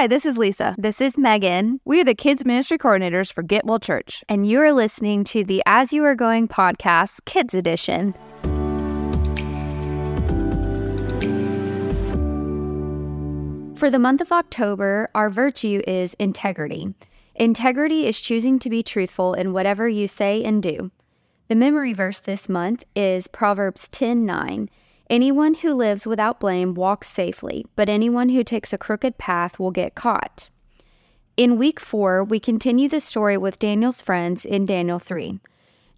Hi, this is Lisa. This is Megan. We are the kids ministry coordinators for Getwell Church. And you are listening to the As You Are Going podcast, Kids Edition. For the month of October, our virtue is integrity. Integrity is choosing to be truthful in whatever you say and do. The memory verse this month is Proverbs 10:9. Anyone who lives without blame walks safely, but anyone who takes a crooked path will get caught. In week 4, we continue the story with Daniel's friends in Daniel 3.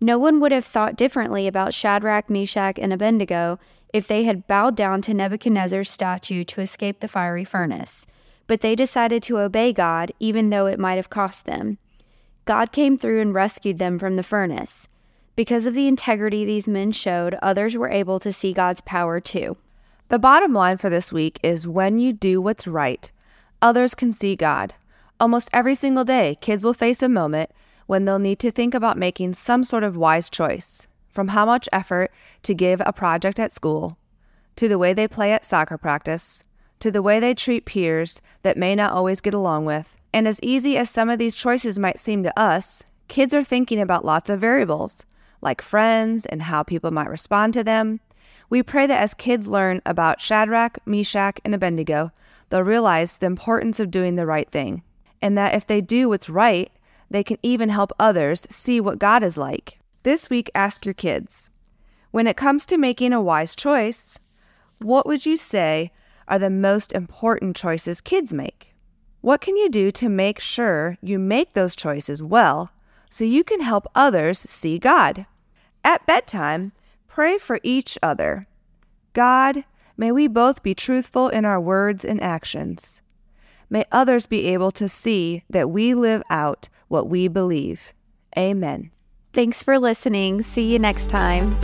No one would have thought differently about Shadrach, Meshach, and Abednego if they had bowed down to Nebuchadnezzar's statue to escape the fiery furnace. But they decided to obey God, even though it might have cost them. God came through and rescued them from the furnace. Because of the integrity these men showed, others were able to see God's power too. The bottom line for this week is when you do what's right, others can see God. Almost every single day, kids will face a moment when they'll need to think about making some sort of wise choice from how much effort to give a project at school, to the way they play at soccer practice, to the way they treat peers that may not always get along with. And as easy as some of these choices might seem to us, kids are thinking about lots of variables, like friends and how people might respond to them. We pray that as kids learn about Shadrach, Meshach, and Abednego, they'll realize the importance of doing the right thing, and that if they do what's right, they can even help others see what God is like. This week, ask your kids when it comes to making a wise choice, what would you say are the most important choices kids make? What can you do to make sure you make those choices well so you can help others see God? At bedtime, pray for each other. God, may we both be truthful in our words and actions. May others be able to see that we live out what we believe. Amen. Thanks for listening. See you next time.